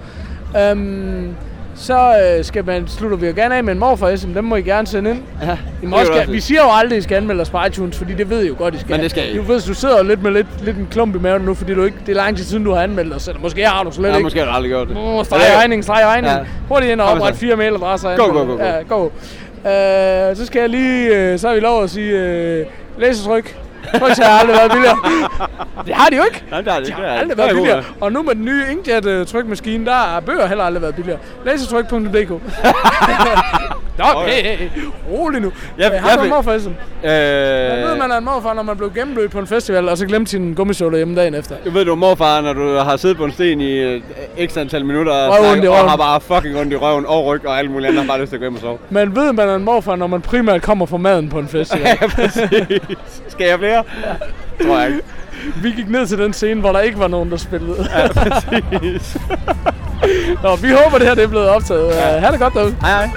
Um, så øh, skal man, slutter vi jo gerne af med en morfar SM, dem må I gerne sende ind. Ja, I må også, vi siger jo aldrig, at I skal anmelde os på iTunes, fordi det ved I jo godt, I skal. Men det skal I. Du ved, du sidder jo lidt med lidt, lidt en klump i maven nu, fordi du ikke, det er lang tid siden, du har anmeldt os. Eller måske har du slet Ja, ikke. måske har du aldrig gjort det. Uh, streg regning, streg regning. Ja. Hurtigt ind og oprette fire mailadresser. Go, go, go, go. Ja, go. Uh, så skal jeg lige, uh, så har vi lov at sige, uh, læsetryk. Tryk har aldrig været billigere. det har de jo ikke. Nej, det har De det har aldrig været er billigere. Og nu med den nye inkjet-trykmaskine, der er bøger heller aldrig været billigere. Læsetryk.dk Nå, Okay. hey, hey. Rolig nu. Jeg- Jeg, har jeg vil- morfar? Øh, Jeg ved, man er en morfar, når man blev gennemblødt på en festival, og så glemte sin gummisåler hjemme dagen efter. Du ved, du er morfar, når du har siddet på en sten i øh, x antal minutter og, snakker, og har bare fucking ondt i røven og ryg og alt muligt andet, og bare lyst til at gå hjem og sove. Man ved, man er en morfar, når man primært kommer fra maden på en festival. Ja, præcis. Skal jeg flere? Tror jeg ikke. Vi gik ned til den scene, hvor der ikke var nogen, der spillede. Ja, præcis. Nå, vi håber, det her det er blevet optaget. Ja. Ha' det godt derude. Hej hej.